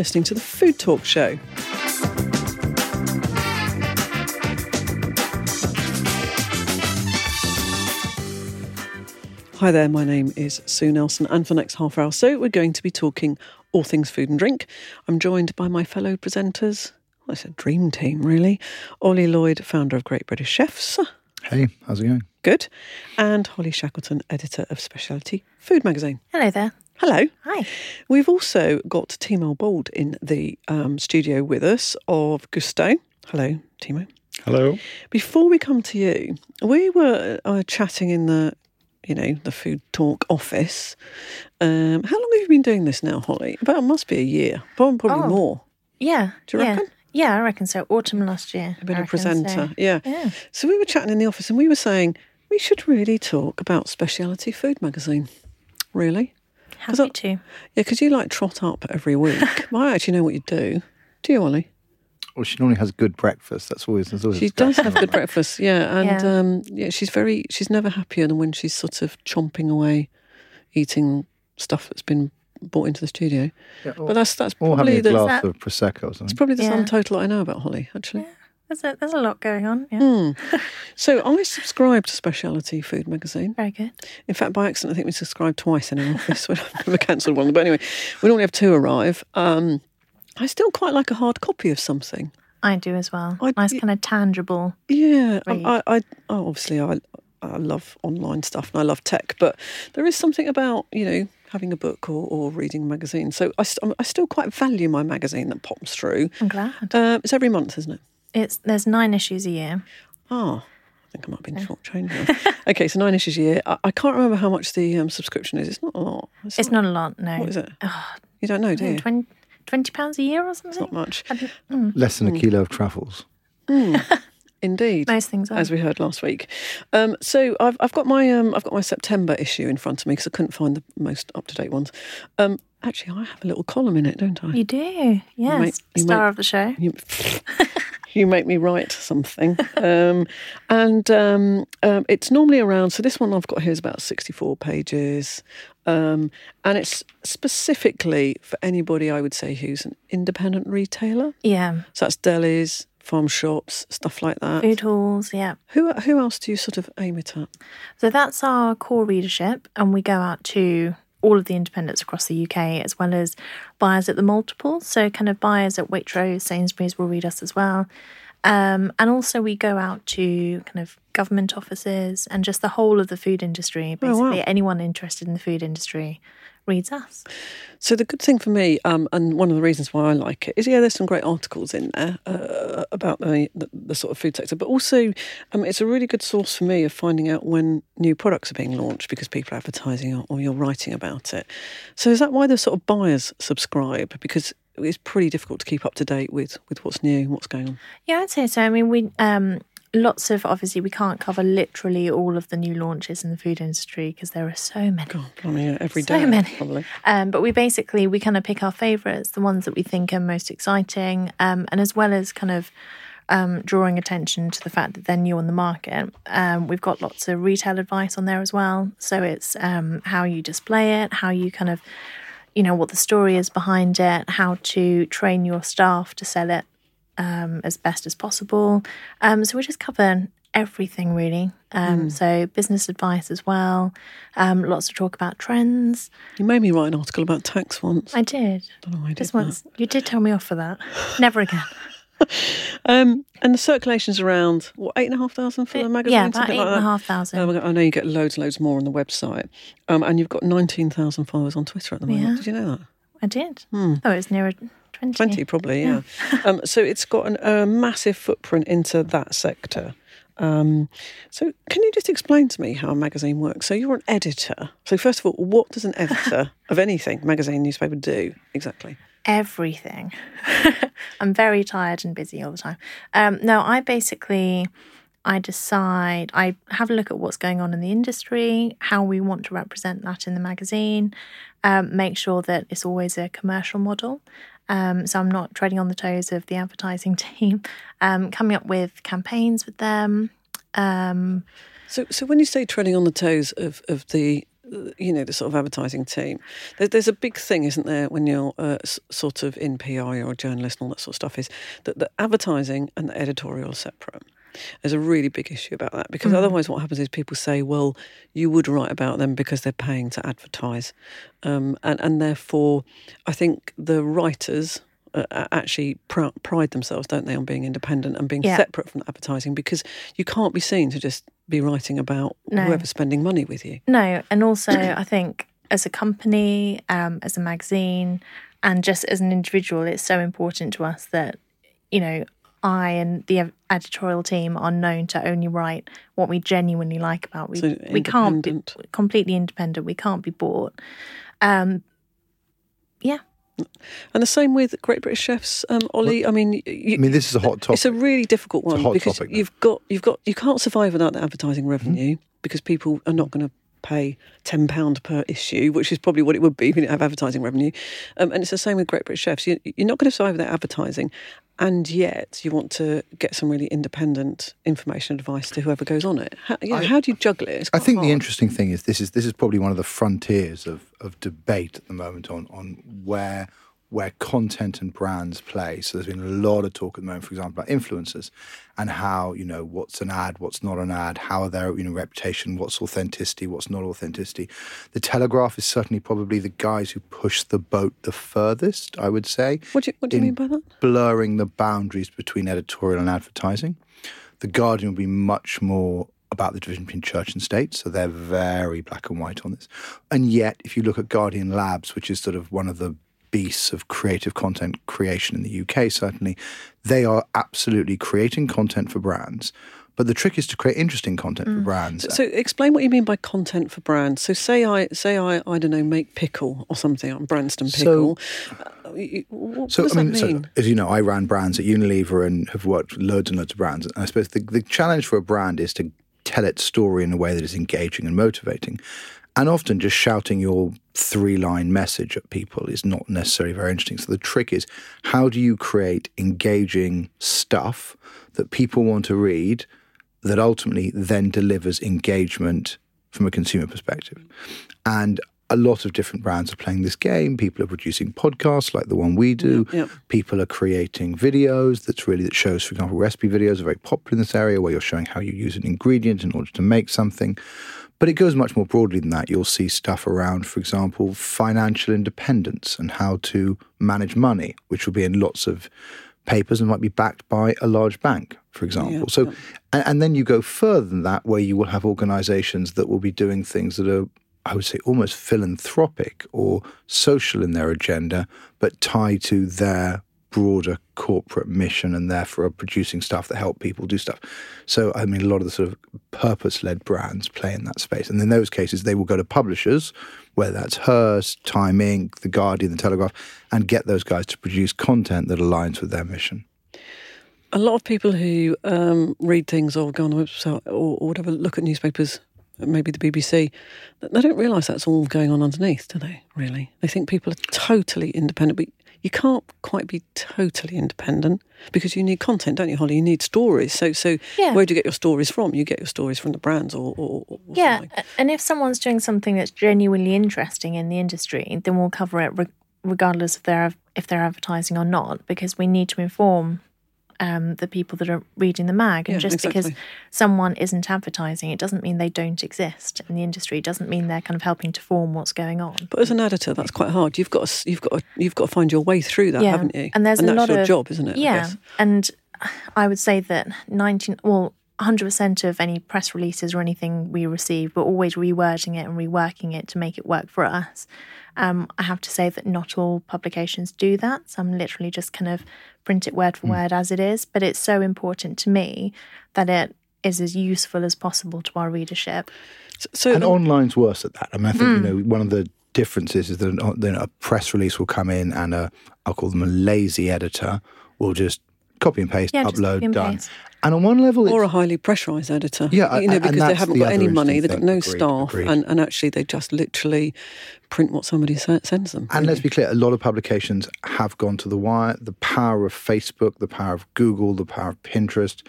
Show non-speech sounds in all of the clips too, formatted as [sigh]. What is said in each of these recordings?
listening to the Food Talk Show. Hi there, my name is Sue Nelson, and for the next half hour or so, we're going to be talking all things food and drink. I'm joined by my fellow presenters. Well, it's a dream team, really. Ollie Lloyd, founder of Great British Chefs. Hey, how's it going? Good. And Holly Shackleton, editor of Speciality Food Magazine. Hello there. Hello. Hi. We've also got Timo Boldt in the um, studio with us of Gousto. Hello, Timo. Hello. Before we come to you, we were uh, chatting in the, you know, the Food Talk office. Um, how long have you been doing this now, Holly? About it must be a year, probably, probably Oh. more. Yeah. Do you yeah. reckon? Yeah, I reckon so. Autumn last year. I've been I a reckon so. presenter. Yeah. Yeah. So we were chatting in the office, and we were saying we should really talk about Speciality Food Magazine. Really? Happy I- to. Yeah, because you like trot up every week. [laughs] well, I actually know what you do. Do you, Ollie? Well, she normally has good breakfast. That's always. That's always She does have good breakfast, yeah, [laughs] and Yeah. Um, yeah, she's very. She's never happier than when she's sort of chomping away, eating stuff that's been brought into the studio. Yeah, or, But that's that's or probably having a the glass that- of prosecco or it's probably the sum total I know about Holly. Actually, There's a, there's a lot going on. Yeah. Hmm. [laughs] so I subscribe to Speciality Food Magazine. Very good. In fact, by accident, I think we subscribed twice in an office. [laughs] We've never cancelled one. But anyway, we normally have two arrive. Um, I still quite like a hard copy of something. I do as well. I- nice kind of tangible. Yeah, I, I, I oh, obviously I, I love online stuff and I love tech, but there is something about you know having a book or, or reading a magazine. So I, st- I still quite value my magazine that pops through. I'm glad. Uh, it's every month, isn't it? It's there's nine issues a year. Oh, I think I might have been shortchanged. [laughs] okay, so nine issues a year. I, I can't remember how much the um, subscription is. It's not a lot. It's not a lot. No. What is it? Oh, You don't know, do you? 20, 20 pounds a year or something. Not much. Mm, Less than a kilo of truffles. [laughs] Indeed. most things are. as we heard last week. Um, so I've, I've got my um, I've got my September issue in front of me because I couldn't find the most up to date ones. Um, actually, I have a little column in it, don't I? you do. Yes. make- you Star make- of the show. You, [laughs] you make me write something, [laughs] um, and um, um, it's normally around. So this one I've got here is about sixty-four pages, um, and it's specifically for anybody I would say who's an independent retailer. Yeah. So that's delis, farm shops, stuff like that. Food halls. Yeah. Who who else do you sort of aim it at? So that's our core readership, and we go out to all of the independents across the UK, as well as buyers at the multiples. So, kind of buyers at Waitrose, Sainsbury's will read us as well. Um, and also, we go out to kind of government offices and just the whole of the food industry. Oh, wow. Basically, anyone interested in the food industry reads us. So the good thing for me, um, and one of the reasons why I like it, is yeah, there's some great articles in there uh, about the, the the sort of food sector, but also um, it's a really good source for me of finding out when new products are being launched because people are advertising or, or you're writing about it. So is that why the sort of buyers subscribe? Because it's pretty difficult to keep up to date with with what's new and what's going on. Yeah, I'd say so. I mean, we um, lots of obviously we can't cover literally all of the new launches in the food industry because there are so many. God, blimey, yeah, every day So many. probably. Um, but we basically we kind of pick our favourites, the ones that we think are most exciting, um, and as well as kind of um, drawing attention to the fact that they're new on the market. Um, we've got lots of retail advice on there as well. So it's um, how you display it, how you kind of, you know, what the story is behind it, how to train your staff to sell it um, as best as possible. Um, so we just cover everything really. Um, So business advice as well. Um, lots to talk about trends. You made me write an article about tax once. I did. I don't know why I did Just that. once. You did tell me off for that. Never again. [laughs] [laughs] Um, and the circulation's around what eight and a half thousand for the magazine, yeah, about eight like and a half thousand. Oh, I know you get loads, loads more on the website, um, and you've got nineteen thousand followers on Twitter at the moment. Yeah. Did you know that? I did. Oh, it was nearer twenty. Twenty, probably, yeah. [laughs] um, so it's got an, a massive footprint into that sector. Um, so, can you just explain to me how a magazine works? So, you're an editor. So, first of all, what does an editor [laughs] of anything, magazine, newspaper, do exactly? Everything. [laughs] I'm very tired and busy all the time. Um, no, I basically I decide I have a look at what's going on in the industry, how we want to represent that in the magazine, um, make sure that it's always a commercial model. Um, so I'm not treading on the toes of the advertising [laughs] team. Um, coming up with campaigns with them. Um, So, so when you say treading on the toes of, of the you know, the sort of advertising team. There, there's a big thing, isn't there, when you're uh, sort of in PR or a journalist and all that sort of stuff, is that the advertising and the editorial are separate. There's a really big issue about that because otherwise, what happens is people say, "Well, you would write about them because they're paying to advertise," um, and and therefore, I think the writers uh, actually pr- pride themselves, don't they, on being independent and being Yeah. separate from advertising because you can't be seen to just be writing about No. whoever's spending money with you. No, and also I think as a company, um, as a magazine, and just as an individual, it's so important to us that you know I and the editorial team are known to only write what we genuinely like about. We So we can't be completely independent. We can't be bought. Um, yeah, And the same with Great British Chefs, um, Ollie. I mean, you, I mean, this is a hot topic. it's a really difficult a one hot because topic, you've got you've got you can't survive without the advertising revenue because people are not going to pay ten pound per issue, which is probably what it would be if you didn't have advertising revenue. Um, and it's the same with Great British Chefs. You, you're not going to survive without advertising, and yet you want to get some really independent information advice to whoever goes on it. How, you know, I- how do you juggle it? I think the interesting thing is this is this is probably one of the frontiers of, of debate at the moment on on where where content and brands play. So there's been a lot of talk at the moment, for example, about influencers and how you know what's an ad, what's not an ad, how are their you know reputation, what's authenticity, what's not authenticity. The Telegraph is certainly probably the guys who push the boat the furthest. I would say. What do you, what do you mean by that? blurring the boundaries between editorial and advertising. The Guardian will be much more about the division between church and state, so they're very black and white on this. And yet, if you look at Guardian Labs, which is sort of one of the beasts of creative content creation in the UK, certainly, they are absolutely creating content for brands. But the trick is to create interesting content for brands. So explain what you mean by content for brands. So say I say I I don't know make pickle or something on Branston So- pickle. Uh, what So does I mean, that mean? so as you know, I ran brands at Unilever and have worked with loads and loads of brands. And I suppose the, the challenge for a brand is to tell its story in a way that is engaging and motivating. And often just shouting your three line message at people is not necessarily very interesting. So the trick is how do you create engaging stuff that people want to read that ultimately then delivers engagement from a consumer perspective. And a lot of different brands are playing this game. People are producing podcasts like the one we do. Yep, yep. People are creating videos that's really that shows, for example, recipe videos are very popular in this area where you're showing how you use an ingredient in order to make something. But it goes much more broadly than that. You'll see stuff around, for example, financial independence and how to manage money, which will be in lots of papers and might be backed by a large bank, for example. so, And, and then you go further than that, where you will have organizations that will be doing things that are, I would say, almost philanthropic or social in their agenda, but tied to their broader corporate mission and therefore are producing stuff that help people do stuff. So, I mean, a lot of the sort of purpose led brands play in that space. And in those cases, they will go to publishers, whether that's Hearst, Time Inc., The Guardian, The Telegraph, and get those guys to produce content that aligns with their mission. A lot of people who um, read things or go on the website or, or whatever, look at newspapers, maybe the BBC, they don't realise that's all going on underneath, do they? Really, they think people are totally independent, but you can't quite be totally independent because you need content, don't you, Holly? You need stories. So, so Yeah. where do you get your stories from? You get your stories from the brands or, or, or yeah. something. And if someone's doing something that's genuinely interesting in the industry, then we'll cover it re- regardless if they're if they're advertising or not, because we need to inform um, the people that are reading the mag. And Yeah, just because someone isn't advertising, it doesn't mean they don't exist in the industry. It doesn't mean they're kind of helping to form what's going on. But as an editor, that's quite hard. You've got to, you've got to, you've got to find your way through that, Yeah, haven't you? and there's a that's lot your of- job, isn't it? Yeah, guess? and I would say that nineteen, well, hundred percent of any press releases or anything we receive, we're always rewording it and reworking it to make it work for us. Um, I have to say that not all publications do that. Some literally just kind of print it word for word as it is. But it's so important to me that it is as useful as possible to our readership. So, so And online's worse at that. I mean, I think Mm. you know one of the differences is that a press release will come in and a I'll call them a lazy editor will just copy and paste, Yeah, upload, and done. paste. And on one level, or a highly pressurised editor. Yeah, you know, and because they haven't the got any money, they've got no Agreed, staff, agreed. and, and actually they just literally print what somebody sends them. and let's be clear, a lot of publications have gone to the wire. The power of Facebook, the power of Google, the power of Pinterest,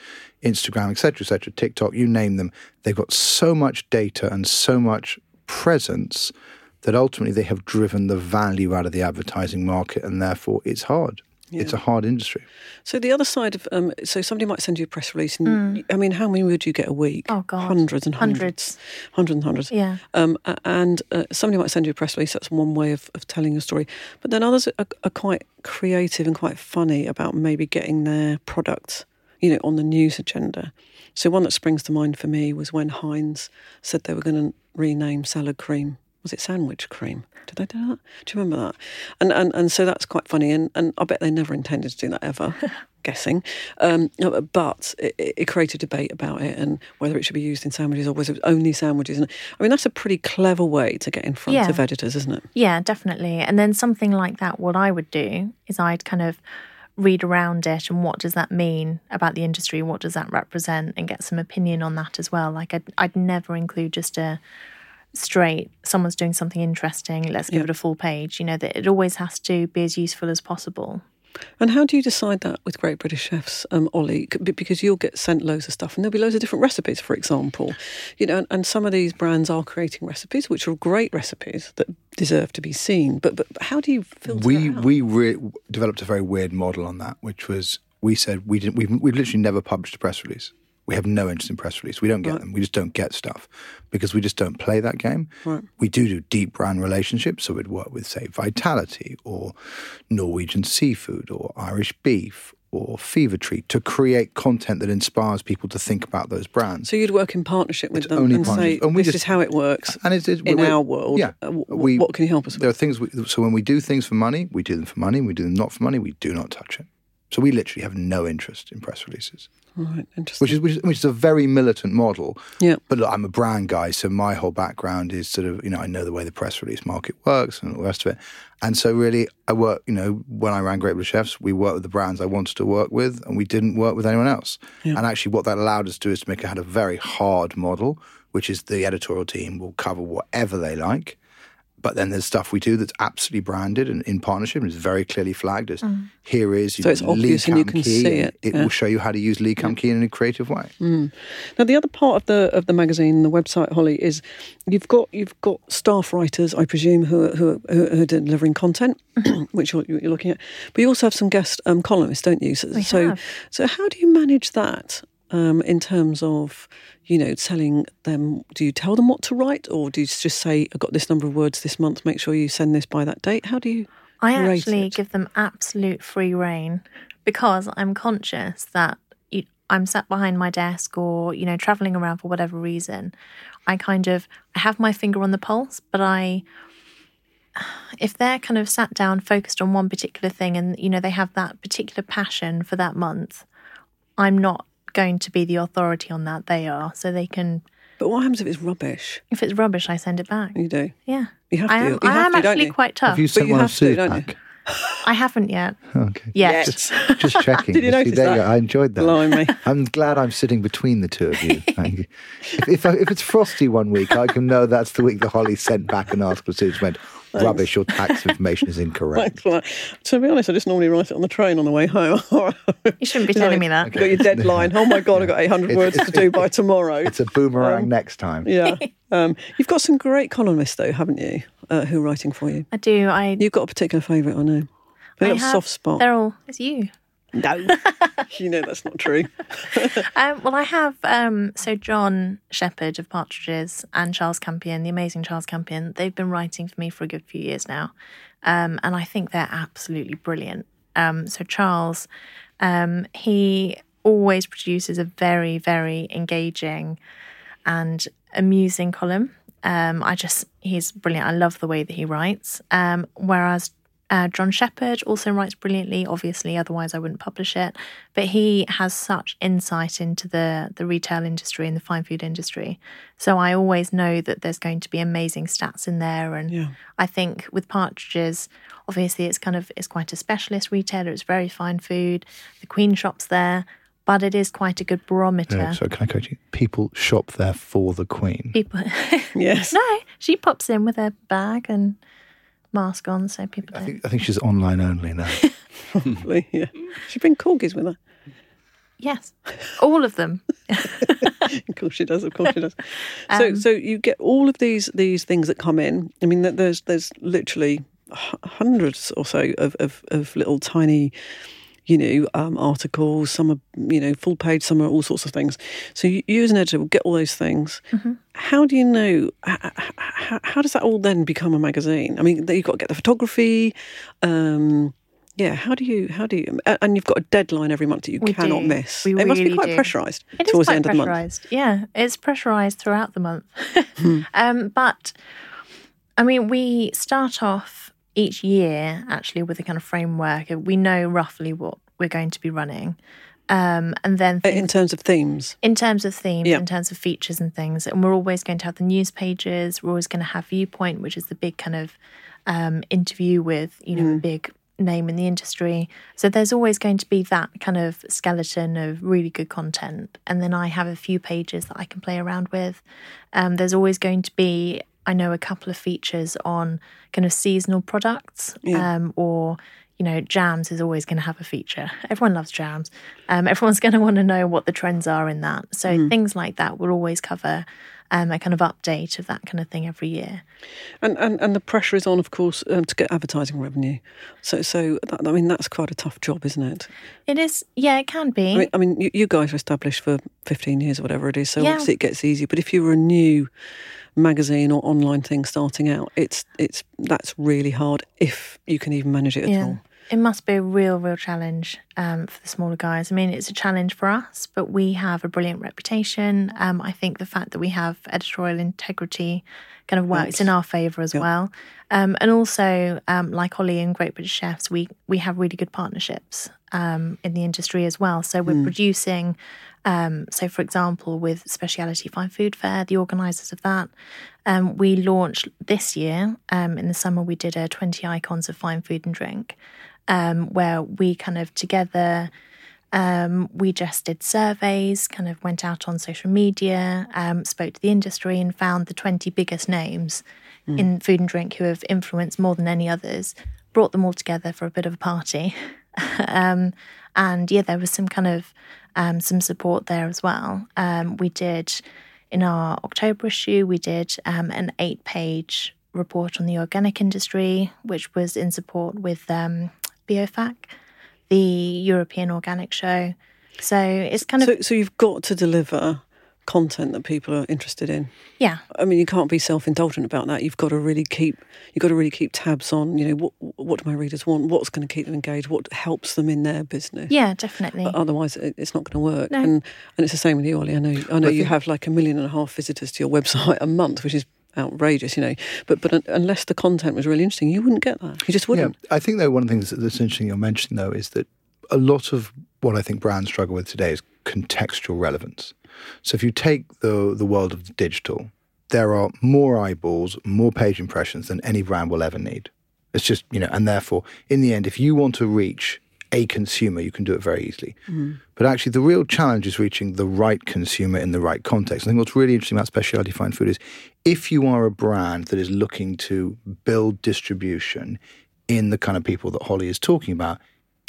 Instagram, etc., etc., TikTok, you name them, they've got so much data and so much presence that ultimately they have driven the value out of the advertising market, and therefore it's hard. It's a hard industry. So the other side of um, so somebody might send you a press release, and I mean, how many would you get a week? Mm. Oh, God. hundreds and hundreds, Hundreds. hundreds and hundreds. Yeah. Um, and uh, somebody might send you a press release. That's one way of, of telling a story. But then others are, are quite creative and quite funny about maybe getting their product, you know, on the news agenda. So one that springs to mind for me was when Heinz said they were going to rename salad cream. Was it sandwich cream? Did they do that? Do you remember that? And and, and so that's quite funny. And, and I bet they never intended to do that ever. [laughs] guessing, um, but it, it created debate about it and whether it should be used in sandwiches or whether it was only sandwiches. And I mean, that's a pretty clever way to get in front Yeah. of editors, isn't it? Yeah, definitely. And then something like that, what I would do is I'd kind of read around it and what does that mean about the industry? What does that represent? And get some opinion on that as well. Like I'd, I'd never include just a straight, someone's doing something interesting, let's give Yeah. it a full page. You know, that it always has to be as useful as possible. And how do you decide that with Great British Chefs, um, Ollie? Because you'll get sent loads of stuff, and there'll be loads of different recipes, for example. You know, and, and some of these brands are creating recipes, which are great recipes that deserve to be seen. But but how do you filter we out? we re- developed a very weird model on that, which was we said we didn't we've, we've literally never published a press release. We have no interest in press release. We don't get them. We just don't get stuff because we just don't play that game. Right. We do do deep brand relationships, so we'd work with say Vitality or Norwegian Seafood or Irish Beef or Fever Tree to create content that inspires people to think about those brands. so you'd work in partnership with It's them only and say. And we "This just- is how it works." and it's, it's in our world, Yeah, uh, wh- we- what can you help us with? There are things. We, so when we do things for money, we do them for money. We do them not for money. We do not touch it. So we literally have no interest in press releases, Right, interesting. which is which is, which is a very militant model. yeah. But look, I'm a brand guy, so my whole background is sort of, you know, I know the way the press release market works and all the rest of it. And so really, I work, you know, when I ran Great British Chefs, we worked with the brands I wanted to work with, and we didn't work with anyone else. And actually, what that allowed us to do is to make it had a very hard model, which is the editorial team will cover whatever they like. But then there's stuff we do that's absolutely branded and in partnership and is very clearly flagged as mm. here is So it's Lee obvious and you can Key, see it, It yeah. will show you how to use Lee Kum Kee in a creative way. Mm. Now, the other part of the of the magazine, the website, Holly, is you've got you've got staff writers, I presume, who are, who are, who are delivering content, mm-hmm. [coughs] which you're, you're looking at. But you also have some guest um, columnists, don't you? So, We so, have. so how do you manage that um, in terms of you know telling them? Do you tell them what to write, or do you just say, "I've got this number of words this month. Make sure you send this by that date"? How do you? I actually it? give them absolute free reign because I'm conscious that I'm sat behind my desk or you know traveling around for whatever reason. I kind of I have my finger on the pulse, but I if they're kind of sat down focused on one particular thing and you know they have that particular passion for that month, I'm not going to be the authority on that. They are, so they can. But what happens if it's rubbish? If it's rubbish, I send it back. You do. Yeah, You have I to. am. You I am to, actually quite tough. Have you sent you one have of to, Sue's don't you? Back? I haven't yet. Okay. Yet. Just [laughs] checking. Did you See, notice there you that? go. I enjoyed that. Blimey. I'm glad I'm sitting between the two of you. You. if, if, I, if it's frosty one week, I can know that's the week the Holly sent back an article to which went, rubbish, your tax information is incorrect. [laughs] Thanks. To be honest, I just normally write it on the train on the way home. [laughs] You shouldn't be telling me that. You've got your deadline. Oh my God, I've got 800 It's- words to do by tomorrow. It's a boomerang next time. yeah. Um, you've got some great columnists, though, haven't you, uh, who are writing for you? I do. I. You've got a particular favourite, I know. A little have- soft spot. They're all. It's you. No. [laughs] you know that's not true. [laughs] Um, well, I have um, so John Shepherd of Partridges and Charles Campion, the amazing Charles Campion. They've been writing for me for a good few years now, um, and I think they're absolutely brilliant. Um, so Charles, um, he always produces a very, very engaging and amusing column. Um, I just he's brilliant. I love the way that he writes. Um, whereas uh, John Shepherd also writes brilliantly. Obviously, otherwise I wouldn't publish it. But he has such insight into the the retail industry and the fine food industry. So I always know that there's going to be amazing stats in there. And Yeah. I think with partridges, obviously it's kind of it's quite a specialist retailer. It's very fine food. The Queen shop's there, but it is quite a good barometer. Yeah, so can I correct you? People shop there for the Queen. People, [laughs] Yes. no, she pops in with her bag and mask on, so people I don't. think, I think she's online only now. [laughs] Probably, yeah. She bring corgis with her. Yes, all of them. [laughs] of course she does. Of course she does. so, um, so you get all of these these things that come in. I mean, there's there's literally hundreds or so of of, of little tiny you know, um, articles. Some are, you know, full page. Some are all sorts of things. So you, you as an editor will get all those things. Mm-hmm. How do you know? How, how, does that all then become a magazine? I mean, you've got to get the photography. Um, yeah, how do you? How do you? And you've got a deadline every month that you we cannot do. miss. We it really must be quite do. pressurised it towards the end of the month. Yeah, it's pressurised throughout the month. hmm. [laughs] um, but I mean, we start off each year actually with a kind of framework. We know roughly what we're going to be running. Um, and then things, in terms of themes, in terms of themes, yeah. in terms of features and things, and we're always going to have the news pages. We're always going to have Viewpoint, which is the big kind of um, interview with you know mm. a big name in the industry. So there's always going to be that kind of skeleton of really good content, and then I have a few pages that I can play around with. Um, there's always going to be I know a couple of features on kind of seasonal products yeah. um, or you know, jams is always going to have a feature. [laughs] Everyone loves jams. Um, everyone's going to want to know what the trends are in that. So mm. things like that will always cover um, a kind of update of that kind of thing every year. And and, and the pressure is on, of course, um, to get advertising revenue. So so that, I mean that's quite a tough job, isn't it? It is. Yeah, it can be. I mean, I mean you, you, guys are established for fifteen years or whatever it is, so yeah. obviously it gets easier. But if you were a new magazine or online thing starting out, it's it's that's really hard if you can even manage it at yeah. all. It must be a real, real challenge um, for the smaller guys. I mean, it's a challenge for us, but we have a brilliant reputation. Um, I think the fact that we have editorial integrity kind of works in our favour as well. Um, and also, um, like Holly and Great British Chefs, we we have really good partnerships um, in the industry as well. So we're mm. producing um, so, for example, with Speciality Fine Food Fair, the organisers of that, um, we launched this year um, in the summer. We did a twenty icons of fine food and drink, um, where we kind of together. Um, we just did surveys, kind of went out on social media, um, spoke to the industry, and found the 20 biggest names mm. in food and drink who have influenced more than any others, brought them all together for a bit of a party. [laughs] um, and yeah, there was some kind of um, some support there as well. Um, we did in our October issue, we did um, an eight page report on the organic industry, which was in support with um, BioFach, the European Organic Show. So it's kind of. So, so you've got to deliver content that people are interested in. Yeah. I mean, you can't be self-indulgent about that. You've got to really keep you've got to really keep tabs on, you know, what what do my readers want? What's going to keep them engaged? What helps them in their business? Yeah, definitely. But otherwise it's not going to work. No. And and it's the same with you, Ollie. I know I know you have like a million and a half visitors to your website [laughs] a month, which is outrageous, you know. But but unless the content was really interesting, you wouldn't get that. You just wouldn't. Yeah, I think though one of the things that's interesting you're mentioning though is that a lot of what I think brands struggle with today is contextual relevance. So if you take the the world of the digital, there are more eyeballs, more page impressions than any brand will ever need. It's just, you know, and therefore, in the end, if you want to reach a consumer, you can do it very easily. Mm. But actually, the real challenge is reaching the right consumer in the right context. I think what's really interesting about specialty fine food is if you are a brand that is looking to build distribution in the kind of people that Holly is talking about,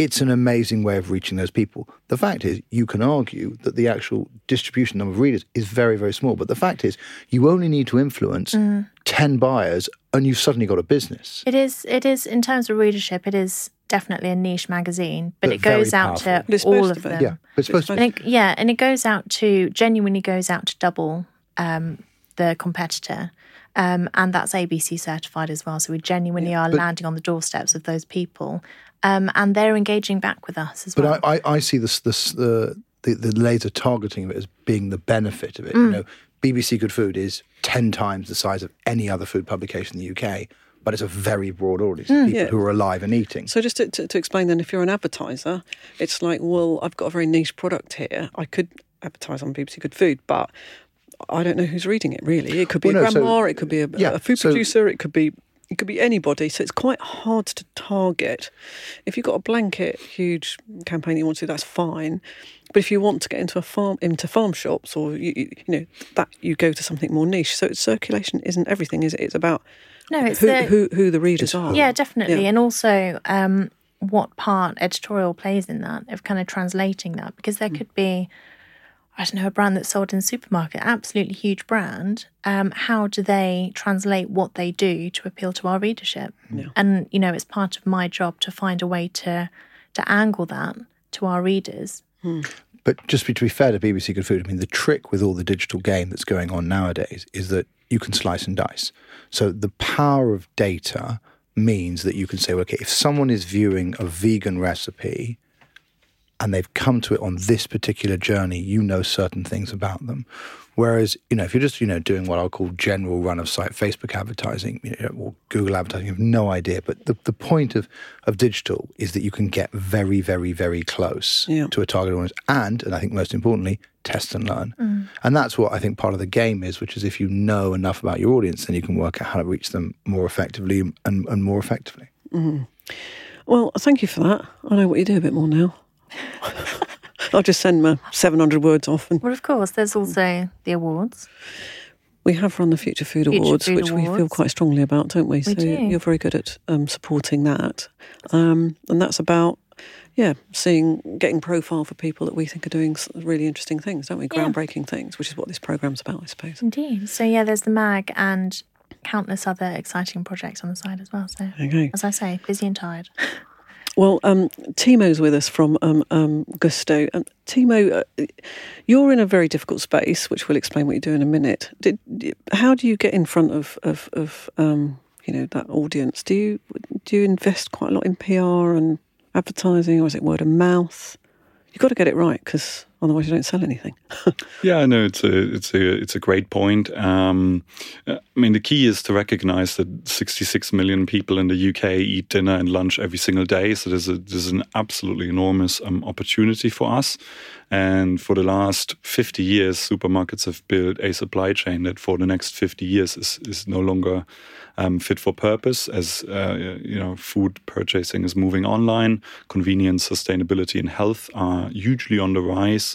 it's an amazing way of reaching those people. The fact is, you can argue that the actual distribution number of readers is very, very small. But the fact is, you only need to influence mm. 10 buyers and you've suddenly got a business. It is, it is, in terms of readership, it is definitely a niche magazine, but, but it goes out to all of them. Yeah, it's supposed to be. And it, yeah, and it goes out to, genuinely goes out to double um, the competitor. Um, and that's ABC certified as well. So we genuinely yeah, are landing on the doorsteps of those people um, and they're engaging back with us as but well. But I, I, I, see this, this the, the, the laser targeting of it as being the benefit of it. Mm. You know, BBC Good Food is ten times the size of any other food publication in the UK. But it's a very broad audience, mm, people yeah. who are alive and eating. So, just to, to, to explain, then, if you're an advertiser, it's like, well, I've got a very niche product here. I could advertise on BBC Good Food, but I don't know who's reading it really. It could be well, a no, grandma, so, it could be a, yeah, a food so, producer, it could be it could be anybody, so it's quite hard to target. If you've got a blanket huge campaign you want to, that's fine. But if you want to get into a farm, into farm shops, or you, you know that you go to something more niche. So circulation isn't everything, is it? It's about no, it's who the, who, who the readers are. Yeah, definitely, yeah. and also um, what part editorial plays in that of kind of translating that because there could be I don't know, a brand that's sold in a supermarket, absolutely huge brand. Um, how do they translate what they do to appeal to our readership? Yeah. And you know, it's part of my job to find a way to to angle that to our readers. But just to be fair to BBC Good Food, I mean, the trick with all the digital game that's going on nowadays is that you can slice and dice. So the power of data means that you can say, okay, if someone is viewing a vegan recipe and they've come to it on this particular journey, you know certain things about them. Whereas, you know, if you're just, you know, doing what I'll call general run of site Facebook advertising you know, or Google advertising, you have no idea. But the, the point of, of digital is that you can get very, very, very close Yeah. to a target audience and, and I think most importantly, test and learn. Mm. And that's what I think part of the game is, which is if you know enough about your audience, then you can work out how to reach them more effectively and, and more effectively. Mm-hmm. Well, thank you for that. I know what you do a bit more now. [laughs] I'll just send my 700 words off. And Well, of course, there's also the awards. we have run the Future Food Future Awards, Food which we feel quite strongly about, don't we? so do. you're very good at um, supporting that. Um, and that's about, yeah, seeing, getting profile for people that we think are doing really interesting things, don't we? Yeah. Groundbreaking things, which is what this programme's about, I suppose. Indeed. So yeah, there's the mag and countless other exciting projects on the side as well. So Okay. as I say, busy and tired. [laughs] Well, um, Timo's with us from um, um, Gousto. Um, Timo, uh, you're in a very difficult space, which we'll explain what you do in a minute. Did, how do you get in front of of, of um, you know that audience? Do you do you invest quite a lot in PR and advertising, or is it word of mouth? You've got to get it right because otherwise you don't sell anything. [laughs] Yeah, no, it's a it's a it's a great point. Um, I mean, the key is to recognize that 66 million people in the UK eat dinner and lunch every single day. So there's a there's an absolutely enormous um, opportunity for us. And for the last 50 years, supermarkets have built a supply chain that for the next 50 years is is no longer um, fit for purpose as uh, you know food purchasing is moving online. Convenience sustainability and health are hugely on the rise.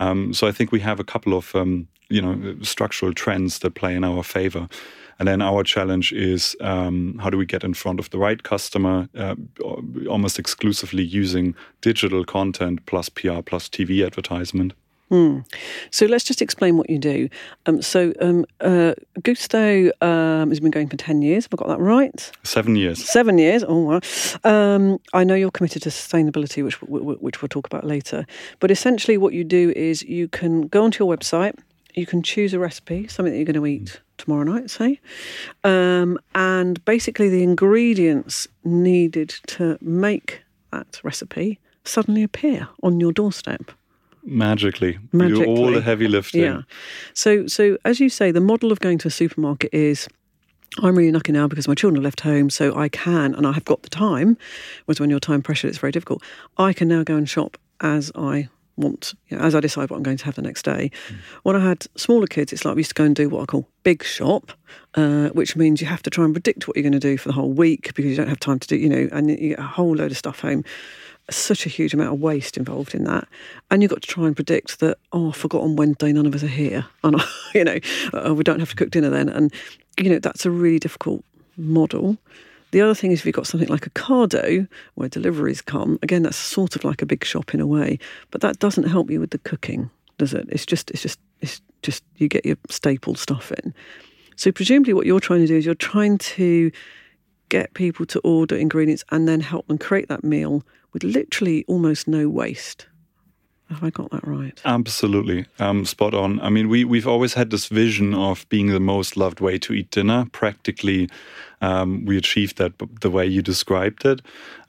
Um, so i think we have a couple of um, you know structural trends that play in our favor and then our challenge is um, how do we get in front of the right customer, uh, almost exclusively using digital content plus PR plus TV advertisement. So let's just explain what you do. Um, so um, uh, Gousto um, has been going for ten years. Have I got that right? Seven years. Seven years. Oh wow! Um, I know you're committed to sustainability, which which we'll talk about later. But essentially, what you do is you can go onto your website. You can choose a recipe, something that you're going to eat tomorrow night, say, um, and basically the ingredients needed to make that recipe suddenly appear on your doorstep. Magically. We do all the heavy lifting. Yeah. So, so as you say, the model of going to a supermarket is. I'm really lucky now because my children are left home, so I can, and I have got the time. Whereas when you're time pressured, it's very difficult. I can now go and shop as I want, you know, as I decide what I'm going to have the next day. When I had smaller kids, it's like we used to go and do what I call big shop, uh, which means you have to try and predict what you're going to do for the whole week because you don't have time to do, you know, and you get a whole load of stuff home such a huge amount of waste involved in that, and you've got to try and predict that. Oh, I forgot on Wednesday, none of us are here, [laughs] and you know uh, we don't have to cook dinner then, and you know that's a really difficult model. The other thing is if you've got something like Ocado where deliveries come, again that's sort of like a big shop in a way, but that doesn't help you with the cooking, does it? It's just it's just it's just you get your staple stuff in. So presumably what you're trying to do is you're trying to get people to order ingredients and then help them create that meal with literally almost no waste. Have I got that right? Absolutely, um, spot on. I mean, we we've always had this vision of being the most loved way to eat dinner. Practically, um, we achieved that the way you described it.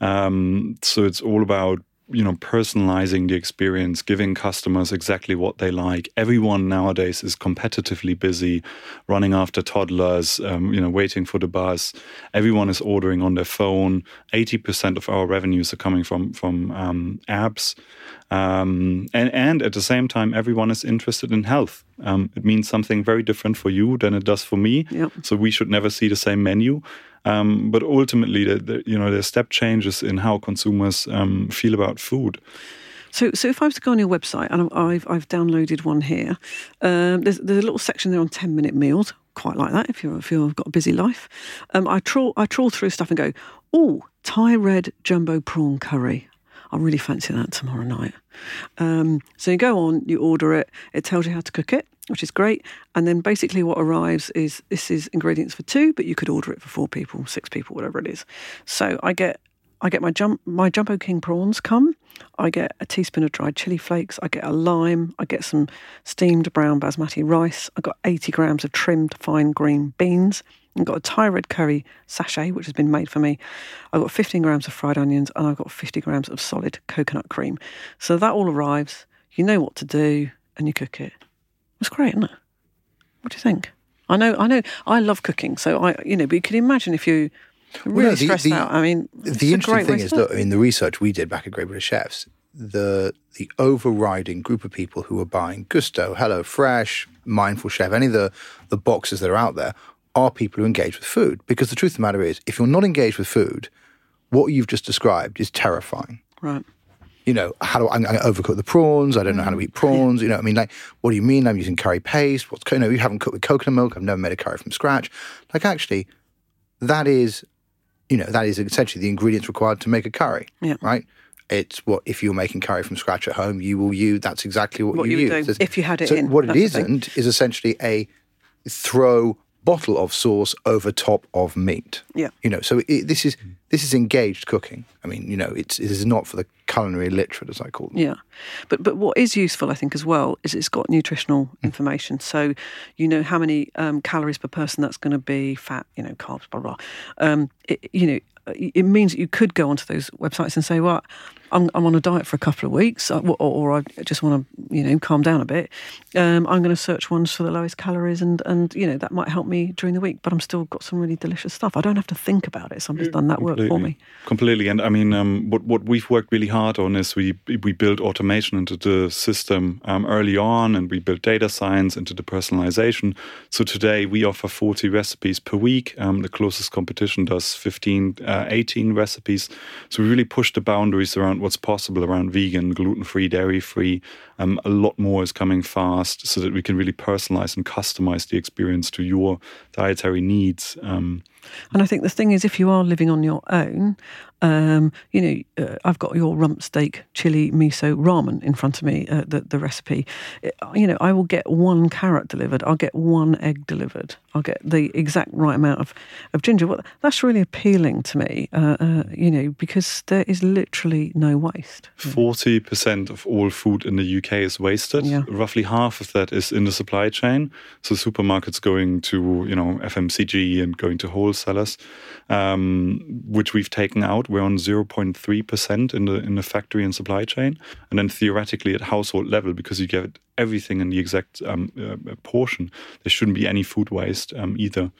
Um, so it's all about you know personalizing the experience, giving customers exactly what they like. Everyone nowadays is competitively busy, running after toddlers, um, you know, waiting for the bus. Everyone is ordering on their phone. Eighty percent of our revenues are coming from from um, apps. Um, and, and at the same time, everyone is interested in health. Um, it means something very different for you than it does for me. Yep. So we should never see the same menu. Um, but ultimately, the, the, you know, there's step changes in how consumers um, feel about food. So, so if I was to go on your website, and I've I've downloaded one here, um, there's there's a little section there on ten minute meals. Quite like that if you're if you've got a busy life. Um, I trawl I trawl through stuff and go, oh, Thai red jumbo prawn curry. I really fancy that tomorrow night. Um, so you go on, you order it, it tells you how to cook it, which is great. And then basically what arrives is this is ingredients for two, but you could order it for four people, six people, whatever it is. So I get I get my jump my jumbo king prawns come. I get a teaspoon of dried chili flakes. I get a lime. I get some steamed brown basmati rice. I got 80 grams of trimmed fine green beans. I've got a Thai red curry sachet, which has been made for me. I've got 15 grams of fried onions and I've got 50 grams of solid coconut cream. So that all arrives. You know what to do and you cook it. It's great, isn't it? What do you think? I know, I know, I love cooking. So I, you know, but you can imagine if you really Well, no, the- stressed the- out. I mean, the interesting thing is, look, in the research we did back at Great British Chefs, the the overriding group of people who are buying Gousto, Hello Fresh, Mindful Chef, any of the the boxes that are out there, are people who engage with food. Because the truth of the matter is, if you're not engaged with food, what you've just described is terrifying. right. You know, how do I, I'm going to overcook the prawns? I don't know how to mm. eat prawns. You know, I mean, like, what do you mean? I'm using curry paste. What's you know, you haven't cooked with coconut milk. I've never made a curry from scratch. Like, actually, that is you know, that is essentially the ingredients required to make a curry. Yeah. Right? It's what if you're making curry from scratch at home, you will use that's exactly what, What you, you use. if you had it so in, What it that's the thing. isn't is essentially a throw bottle of sauce over top of meat. Yeah. You know, so it, this is this is engaged cooking. I mean, you know, it's it is not for the culinary illiterate as I call them. Yeah, but but what is useful, I think, as well, is it's got nutritional information. So you know how many um, calories per person that's going to be, fat, you know, carbs, blah blah. Um, it, you know, it means that you could go onto those websites and say, well, I'm, I'm on a diet for a couple of weeks, uh, or, or I just want to, you know, calm down a bit. Um, I'm going to search ones for the lowest calories, and and you know that might help me during the week. But I'm still got some really delicious stuff. I don't have to think about it. Somebody's done that work for me. Completely. And I mean, um, what what we've worked really hard on is we we built automation into the system um, early on, and we built data science into the personalization. So today we offer 40 recipes per week. Um, the closest competition does 15, uh, 18 recipes. So we really push the boundaries around what's possible around vegan, gluten free, dairy free. Um, a lot more is coming fast, so that we can really personalize and customize the experience to your dietary needs. Um, And I think the thing is, if you are living on your own, um, you know, uh, I've got your rump steak chili miso ramen in front of me, uh, the the recipe. It- you know, I will get one carrot delivered. I'll get one egg delivered. I'll get the exact right amount of, of ginger. Well, that's really appealing to me. Uh, uh, you know, because there is literally no waste. Forty percent of all food in the UK is wasted. Yeah. Roughly half of that is in the supply chain. So supermarkets going to you know FMCG and going to wholesalers, um, which we've taken out. We're on zero point three percent in the in the factory and supply chain, and then theoretically at household level, because you get everything in the exact um, uh, portion, there shouldn't be any food waste um, either.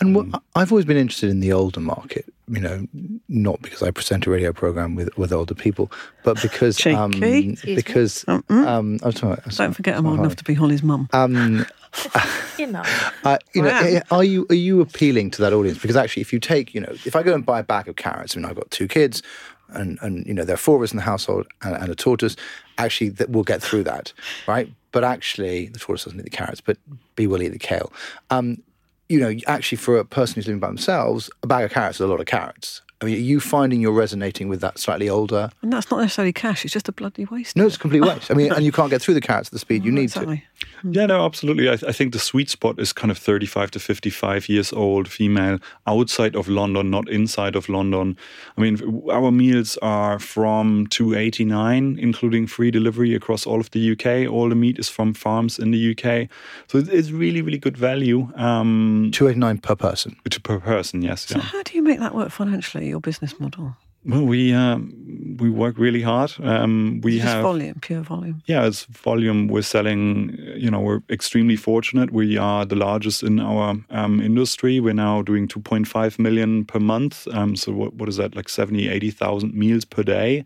And what, I've always been interested in the older market, you know, not because I present a radio program with, with older people, but because um, Cheeky. Excuse me. because um, I'm sorry, Don't forget, I'm old enough to be Holly's mum. Um, [laughs] [laughs] You know, uh, you know, are you are you appealing to that audience? Because actually, if you take, you know, if I go and buy a bag of carrots, I mean, I've got two kids, and and you know, there are four of us in the household and, and a tortoise. Actually, that we'll get through that, right? But actually, the tortoise doesn't eat the carrots, but B will eat the kale. Um, you know, actually, for a person who's living by themselves, a bag of carrots is a lot of carrots. I mean, are you finding you're resonating with that slightly older? And that's not necessarily cash. It's just a bloody waste. No, it's a complete waste. I mean, [laughs] and you can't get through the carrots at the speed you need to. Exactly. [laughs] Yeah, no, absolutely. I, I think the sweet spot is kind of 35 to 55 years old, female, outside of London, not inside of London. I mean, our meals are from 289, including free delivery across all of the UK. All the meat is from farms in the UK. So it's really, really good value um, Two eighty nine per person. per person, yes. So Yeah. how do you make that work financially? Your business model? Well, we, um, we work really hard. Um, we It's have. volume, pure volume. Yeah, it's volume. We're selling, you know, we're extremely fortunate. We are the largest in our um, industry. We're now doing 2.5 million per month. Um, so what, what is that, like 70, 80,000 meals per day?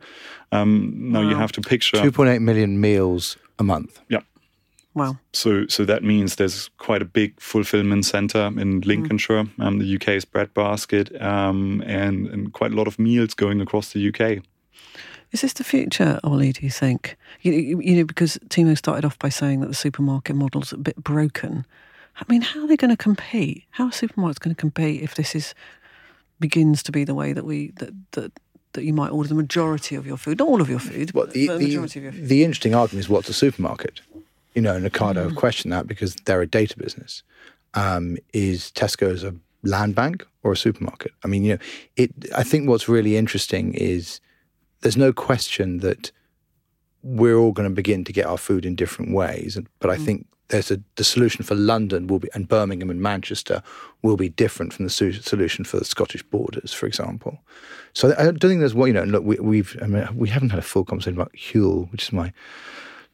Um, now you have to picture. Two point eight million meals a month. Yeah. Wow. So, so that means there's quite a big fulfillment center in Lincolnshire, um, the UK's breadbasket, um, and, and quite a lot of meals going across the UK. Is this the future, Ollie? Do you think? You, you, you know, because Timo started off by saying that the supermarket model's a bit broken. I mean, how are they going to compete? How are supermarkets going to compete if this is begins to be the way that we that that that you might order the majority of your food, not all of your food, Well, but the, the, the, majority of your food. the interesting argument is what's a supermarket? You know, and Ocado Mm. have questioned that because they're a data business. Um, is Tesco's a land bank or a supermarket? I mean, you know, it. I think what's really interesting is there's no question that we're all going to begin to get our food in different ways. But I Mm. think there's a the solution for London will be and Birmingham and Manchester will be different from the su- solution for the Scottish borders, for example. So I don't think there's what you know. Look, we, we've I mean, we haven't had a full conversation about Huel, which is my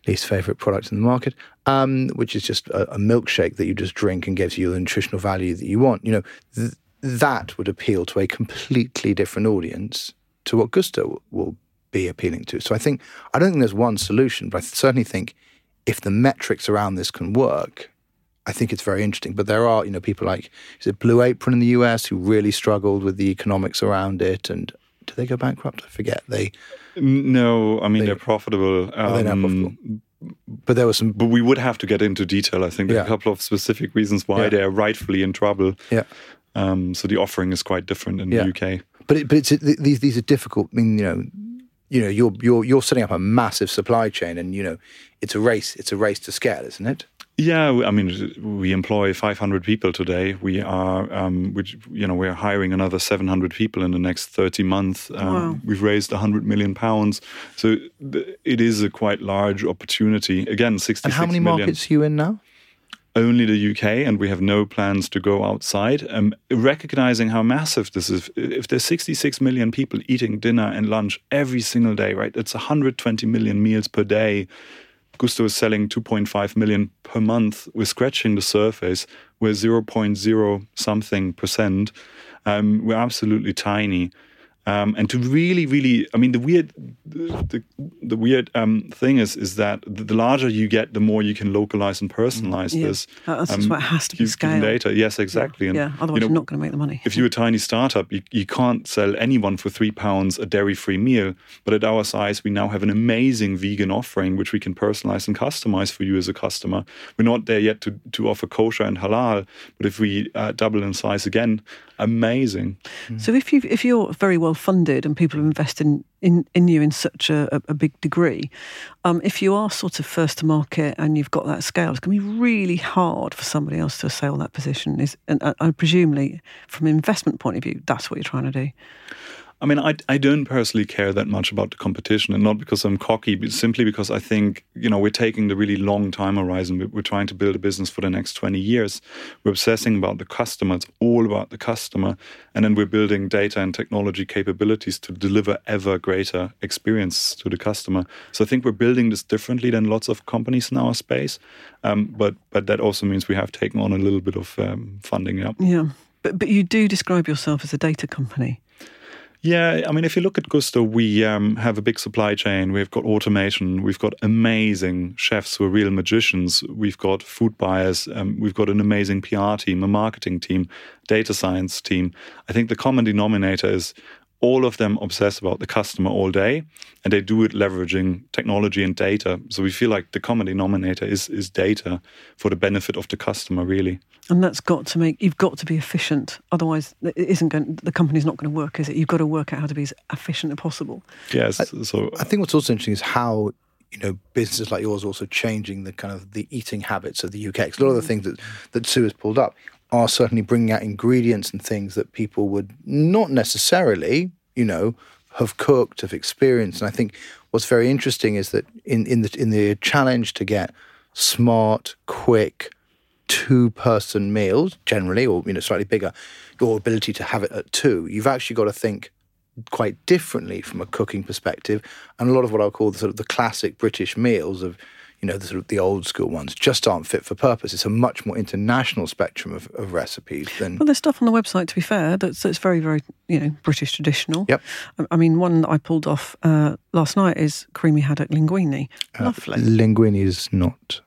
least favorite product in the market, um, which is just a, a milkshake that you just drink and gives you the nutritional value that you want. You know, th- that would appeal to a completely different audience to what Gousto will be appealing to. So I think I don't think there's one solution, but I certainly think if the metrics around this can work, I think it's very interesting. But there are, you know, people like is it Blue Apron in the US who really struggled with the economics around it, and did they go bankrupt? I forget. They, No, I mean They- are profitable. They're um, profitable. but there was some, But we would have to get into detail. I think there are Yeah. a couple of specific reasons why Yeah. they are rightfully in trouble. yeah. Um, so the offering is quite different in Yeah. the UK. But it, but it's these these are difficult. I mean, you know, you know, you're you're you're setting up a massive supply chain, and you know, it's a race. It's a race to scale, isn't it? Yeah, I mean, we employ 500 people today. We are, um, which you know, we're hiring another 700 people in the next 30 months. Um, Wow. We've raised 100 million pounds, so th- it is a quite large opportunity. Again, 66 And how many million. markets are you in now? only the UK, and we have no plans to go outside. Um, recognizing how massive this is, if there's 66 million people eating dinner and lunch every single day, right? It's 120 million meals per day. Gousto is selling 2.5 million per month. We're scratching the surface. We're 0.0 something percent. Um, we're absolutely tiny. Um, and to really, really, I mean, the weird, the, the weird um, thing is, is that the larger you get, the more you can localize and personalize Yeah. this. That's um, why it has to be given scale. data. Yes, exactly. And, yeah, otherwise you know, you're not going to make the money. if you're a tiny startup, you, you can't sell anyone for three pounds a dairy free meal. But at our size, we now have an amazing vegan offering which we can personalize and customize for you as a customer. We're not there yet to, to offer kosher and halal, but if we uh, double in size again, amazing. So if you if you're very well funded and people invest in in, in you in such a, a, big degree, um, if you are sort of first to market and you've got that scale, it's going to be really hard for somebody else to assail that position. Is and I, I presumably from an investment point of view, that's what you're trying to do. I mean, I, I don't personally care that much about the competition, and not because I'm cocky, but simply because I think you know we're taking the really long time horizon. We're, trying to build a business for the next 20 years. We're obsessing about the customer. It's all about the customer, and then we're building data and technology capabilities to deliver ever greater experience to the customer. So I think we're building this differently than lots of companies in our space, um, but but that also means we have taken on a little bit of um, funding. Yeah. Yeah, but but you do describe yourself as a data company. Yeah, I mean, if you look at Gousto, we um, have a big supply chain. We've got automation. We've got amazing chefs who are real magicians. We've got food buyers. Um, we've got an amazing PR team, a marketing team, data science team. I think the common denominator is all of them obsess about the customer all day, and they do it leveraging technology and data. So we feel like the common denominator is is data for the benefit of the customer, really. And that's got to make you've got to be efficient. Otherwise, it isn't going. The company's not going to work, is it? You've got to work out how to be as efficient as possible. Yes. so I think what's also interesting is how you know businesses like yours are also changing the kind of the eating habits of the UK. 'Cause a lot of the mm. things that that Sue has pulled up are certainly bringing out ingredients and things that people would not necessarily, you know, have cooked, have experienced. And I think what's very interesting is that in in the in the challenge to get smart, quick, two person meals generally, or you know, slightly bigger, your ability to have it at two, you've actually got to think quite differently from a cooking perspective. And a lot of what I'll call the sort of the classic British meals of, you know, the sort of the old school ones just aren't fit for purpose. It's a much more international spectrum of, of recipes than Well, there's stuff on the website. To be fair, that's that's very very you know British traditional. Yep. I, I mean, one that I pulled off uh, last night is creamy haddock linguine. Lovely. linguine is not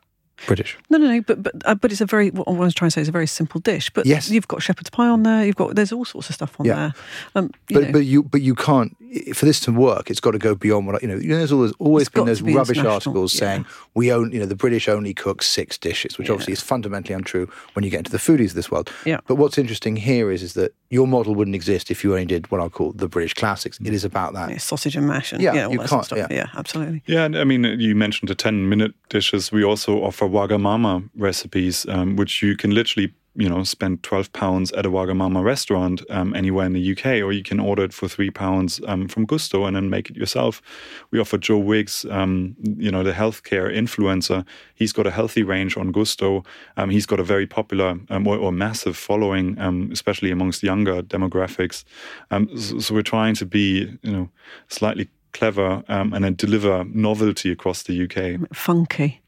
British. No, no, no. But but uh, but it's a very what I was trying to say is a very simple dish. But Yes. you've got shepherd's pie on there. You've got there's all sorts of stuff on Yeah. there. Um, But know, but you but you can't for this to work. It's got to go beyond what I- you know. You know, there's always always It's been those be rubbish articles yeah. saying we own you know the British only cook six dishes, which obviously is fundamentally untrue when you get into the foodies of this world. Yeah. But what's interesting here is is that your model wouldn't exist if you only did what I call the British classics. It is about that. Yeah, sausage and mash and Yeah, yeah, all you that can't- stuff. yeah. Yeah. absolutely. Yeah, and I mean, you mentioned the 10 minute dishes. We also offer Wagamama recipes, um, which you can literally, you know, spend 12 pounds at a Wagamama restaurant um, anywhere in the UK, or you can order it for three pounds um, from Gousto and then make it yourself. We offer Joe Wicks, um, you know, the healthcare influencer. He's got a healthy range on Gousto. Um, he's got a very popular um, or, or massive following, um, especially amongst younger demographics. So, so we're trying to be, you know, slightly clever and then deliver novelty across the UK. Funky.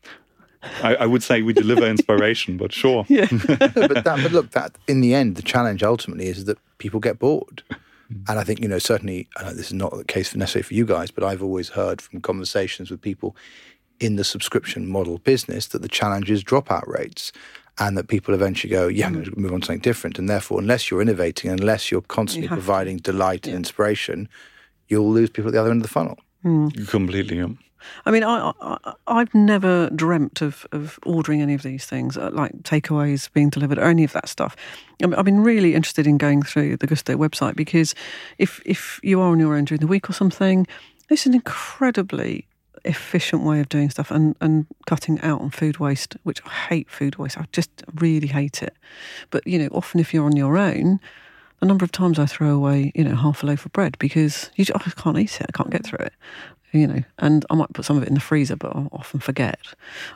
I, I would say we deliver inspiration, but sure. [laughs] Yeah. No, [laughs] but that, but look, that in the end, the challenge ultimately is that people get bored. And I think, you know, certainly, I know this is not the case for necessarily for you guys, but I've always heard from conversations with people in the subscription model business that the challenge is dropout rates and that people eventually go, yeah, I'm going to move on to something different. And therefore, unless you're innovating, unless you're constantly have to. providing delight and inspiration, you'll lose people at the other end of the funnel. Hmm. Completely. yeah. I mean, I, I I've never dreamt of, of ordering any of these things, uh, like takeaways being delivered or any of that stuff. I mean, I've been really interested in going through the Gousto website because if if you are on your own during the week or something, it's an incredibly efficient way of doing stuff and, and cutting out on food waste, which I hate food waste. I just really hate it. But you know, often if you're on your own, the number of times I throw away, you know, half a loaf of bread because you just, I can't eat it. I can't get through it. You know, and I might put some of it in the freezer, but I'll often forget.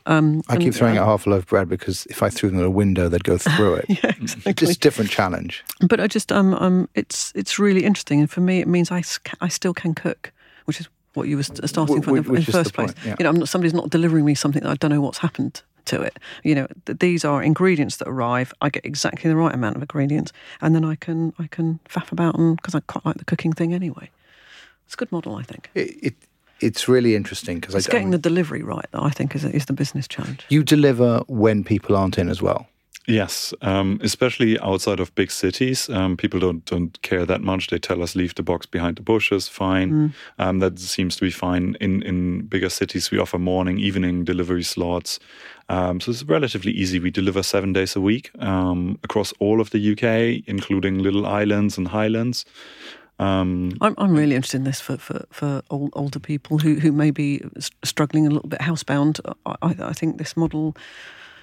Um, I keep and, throwing uh, out half a loaf of bread because if I threw them at a window, they'd go through it. [laughs] Yeah, exactly. Just a different challenge. But I just um um it's it's really interesting, and for me, it means I, I still can cook, which is what you were starting from in the, in the is the first place. point, yeah. You know, I'm not, somebody's not delivering me something that I don't know what's happened to it. You know, th- these are ingredients that arrive. I get exactly the right amount of ingredients, and then I can I can faff about and because I quite like the cooking thing anyway. It's a good model, I think. It, it it's really interesting because It's I, getting the delivery right that I think is is the business challenge. you deliver when people aren't in as well. Yes, um, especially outside of big cities, um, people don't don't care that much. They tell us leave the box behind the bushes, fine. Um, that seems to be fine. In in bigger cities, we offer morning, evening delivery slots, um, so it's relatively easy. We deliver seven days a week um, across all of the UK, including little islands and highlands. Um, I'm, I'm really interested in this for, for, for old, older people who, who may be struggling a little bit housebound. I, I, I think this model.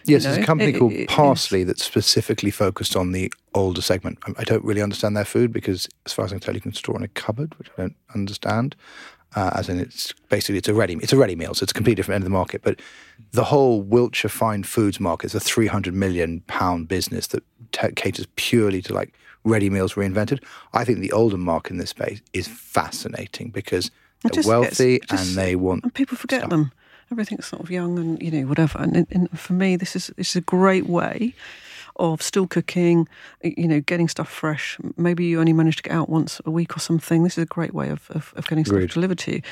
Yes, you there's a company it- called it is- Parsley that's specifically focused on the older segment. I- I don't really understand their food because, as far as I can tell, you can store in a cupboard, which I don't understand. Uh, as in, it's basically it's a ready it's a ready meal, so it's a completely different end of the market. But the whole Wiltshire Farm Foods market is a 300 million pound business that t- caters purely to like ready meals reinvented. I think the older mark in this space is fascinating because they're just wealthy just- and they want And people forget stuff. them. Everything's sort of young and, you know, whatever. And, and for me, this is, this is a great way of still cooking, you know, getting stuff fresh. Maybe you only manage to get out once a week or something. This is a great way of, of, of getting Agreed. stuff delivered to you.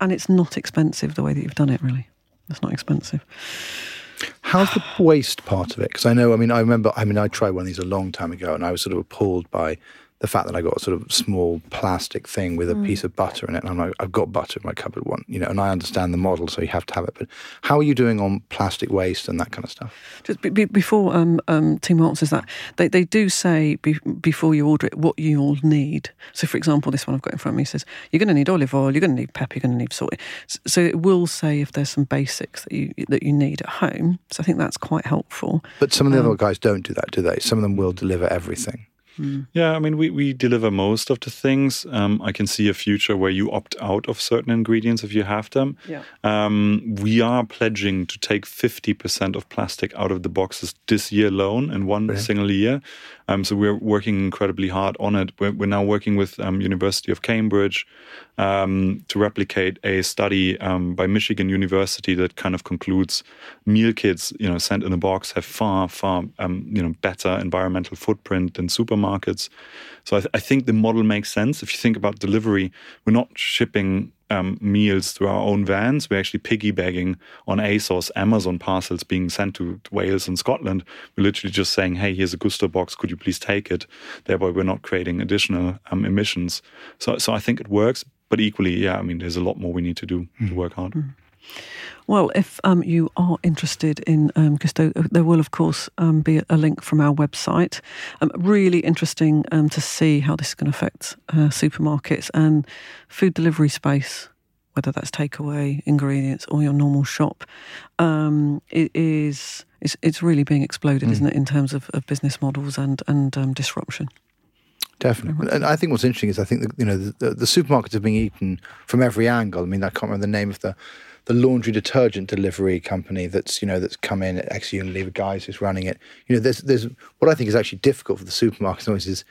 And it's not expensive the way that you've done it, really. It's not expensive. How's the waste part of it? Because I know, I mean, I remember, I mean, I tried one of these a long time ago, and I was sort of appalled by the fact that I got a sort of small plastic thing with a piece of butter in it, and I'm like, I've got butter in my cupboard one, you know, and I understand the model, so you have to have it. But how are you doing on plastic waste and that kind of stuff? Just be, be, before um, um, Timo answers that, they, they do say be, before you order it what you'll need. So, for example, this one I've got in front of me says you're going to need olive oil, you're going to need pepper, you're going to need salt. So it will say if there's some basics that you that you need at home. So I think that's quite helpful. But some of the other guys don't do that, do they? Some of them will deliver everything. Yeah, I mean, we, we deliver most of the things. Um, I can see a future where you opt out of certain ingredients if you have them. Yeah. Um, we are pledging to take 50% of plastic out of the boxes this year alone in one single year. Um, so we're working incredibly hard on it. We're, we're now working with um, University of Cambridge um, to replicate a study um, by Michigan University that kind of concludes meal kits, you know, sent in a box have far, far, um, you know, better environmental footprint than supermarkets. So I, th- I think the model makes sense. If you think about delivery, we're not shipping um, meals through our own vans. We're actually piggybacking on ASOS, Amazon parcels being sent to, Wales and Scotland. We're literally just saying, hey, here's a Gousto box. Could you please take it? Thereby, we're not creating additional um, emissions. So, so I think it works. But equally, yeah, I mean, there's a lot more we need to do to work hard. Well, if um, you are interested in um, Gousto, there will, of course, um, be a link from our website. Um, really interesting um, to see how this is going to affect uh, supermarkets and food delivery space, whether that's takeaway, ingredients, or your normal shop. Um, it is it's, it's really being exploded, mm. isn't it, in terms of, of business models and and disruption. Definitely, and I think what's interesting is I think that, you know the, the supermarkets are being eaten from every angle. I mean, I can't remember the name of the the laundry detergent delivery company that's you know that's come in at ex Unilever guys who's running it. You know, there's there's what I think is actually difficult for the supermarkets always is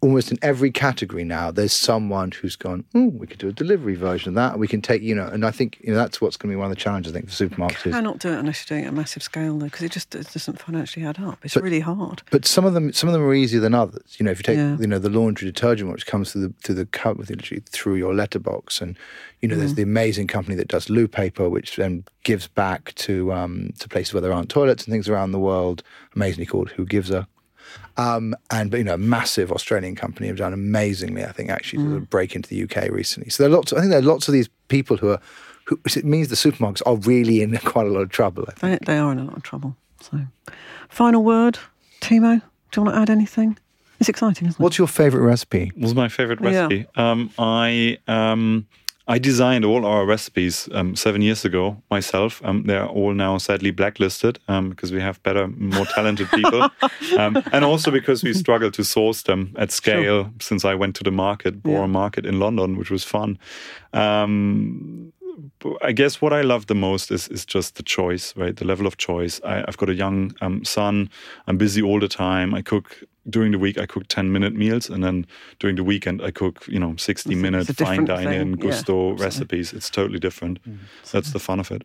almost in every category now, there's someone who's gone, oh, we could do a delivery version of that. We can take, you know, and I think you know that's what's going to be one of the challenges, I think, for supermarkets. You cannot do it unless you're doing it at a massive scale, though, because it just it doesn't financially add up. It's but, really hard. But some of them, some of them are easier than others. You know, if you take, yeah. you know, the laundry detergent, which comes through the through the cup, literally through your letterbox, and you know, mm. there's the amazing company that does loo paper, which then gives back to um, to places where there aren't toilets and things around the world. Amazingly called Who Gives a um, and you know, a massive Australian company have done amazingly. I think actually mm. to break into the UK recently. So there are lots. I think there are lots of these people who are. Who, it means the supermarkets are really in [laughs] quite a lot of trouble. They, they, are in a lot of trouble. So, final word, Timo. Do you want to add anything? It's exciting, isn't it? What's your favourite recipe? What's my favourite recipe? Yeah. Um, I um, I designed all our recipes um, seven years ago myself. Um, they're all now sadly blacklisted um, because we have better, more talented people, [laughs] um, and also because we struggle to source them at scale. Sure. Since I went to the market, Borough yeah. Market in London, which was fun. Um, I guess what I love the most is is just the choice, right? The level of choice. I, have got a young um, son. I'm busy all the time. I cook during the week. I cook ten minute meals, and then during the weekend I cook you know sixty it's, minute it's fine dining Gousto yeah, recipes. It's totally different. Mm, That's the fun of it.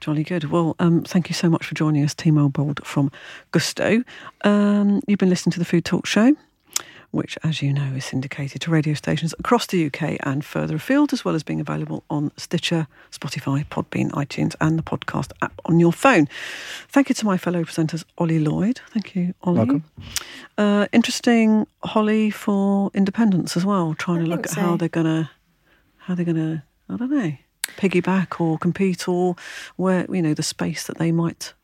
Jolly good. Well, um, thank you so much for joining us, Timo Boldt from Gousto. Um, you've been listening to the Food Talk Show which, as you know, is syndicated to radio stations across the UK and further afield, as well as being available on Stitcher, Spotify, Podbean, iTunes, and the podcast app on your phone. Thank you to my fellow presenters, Ollie Lloyd. Thank you, Ollie. Welcome. Uh, interesting, Holly, for independence as well, trying I to look at so. how they're gonna, how they're gonna, I don't know, piggyback or compete or where you know the space that they might.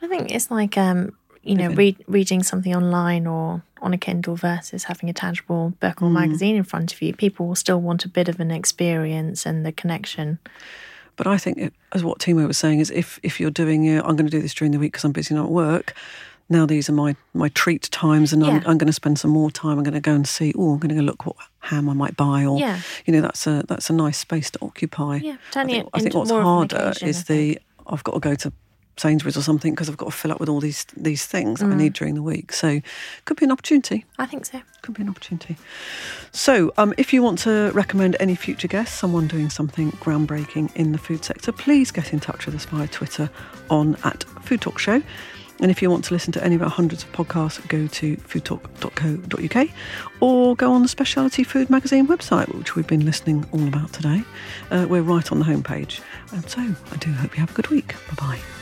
I think it's like um, you know, read, reading something online or on a Kindle versus having a tangible book or mm. magazine in front of you, people will still want a bit of an experience and the connection. But I think, it, as what Timo was saying, is if if you're doing, uh, I'm going to do this during the week because I'm busy not at work. Now these are my my treat times, and yeah. I'm, I'm, going to spend some more time. I'm going to go and see. Oh, I'm going to go look what ham I might buy, or yeah. you know, that's a that's a nice space to occupy. Yeah, I think, I think what's harder is the I've got to go to Sainsbury's or something because I've got to fill up with all these these things mm. that I need mm. during the week. So could be an opportunity. I think so. Could be an opportunity. So um, if you want to recommend any future guests, someone doing something groundbreaking in the food sector, please get in touch with us via Twitter on at Food Talk Show. And if you want to listen to any of our hundreds of podcasts, go to foodtalk.co.uk or go on the Speciality Food Magazine website, which we've been listening all about today. Uh, we're right on the homepage. And so I do hope you have a good week. Bye bye.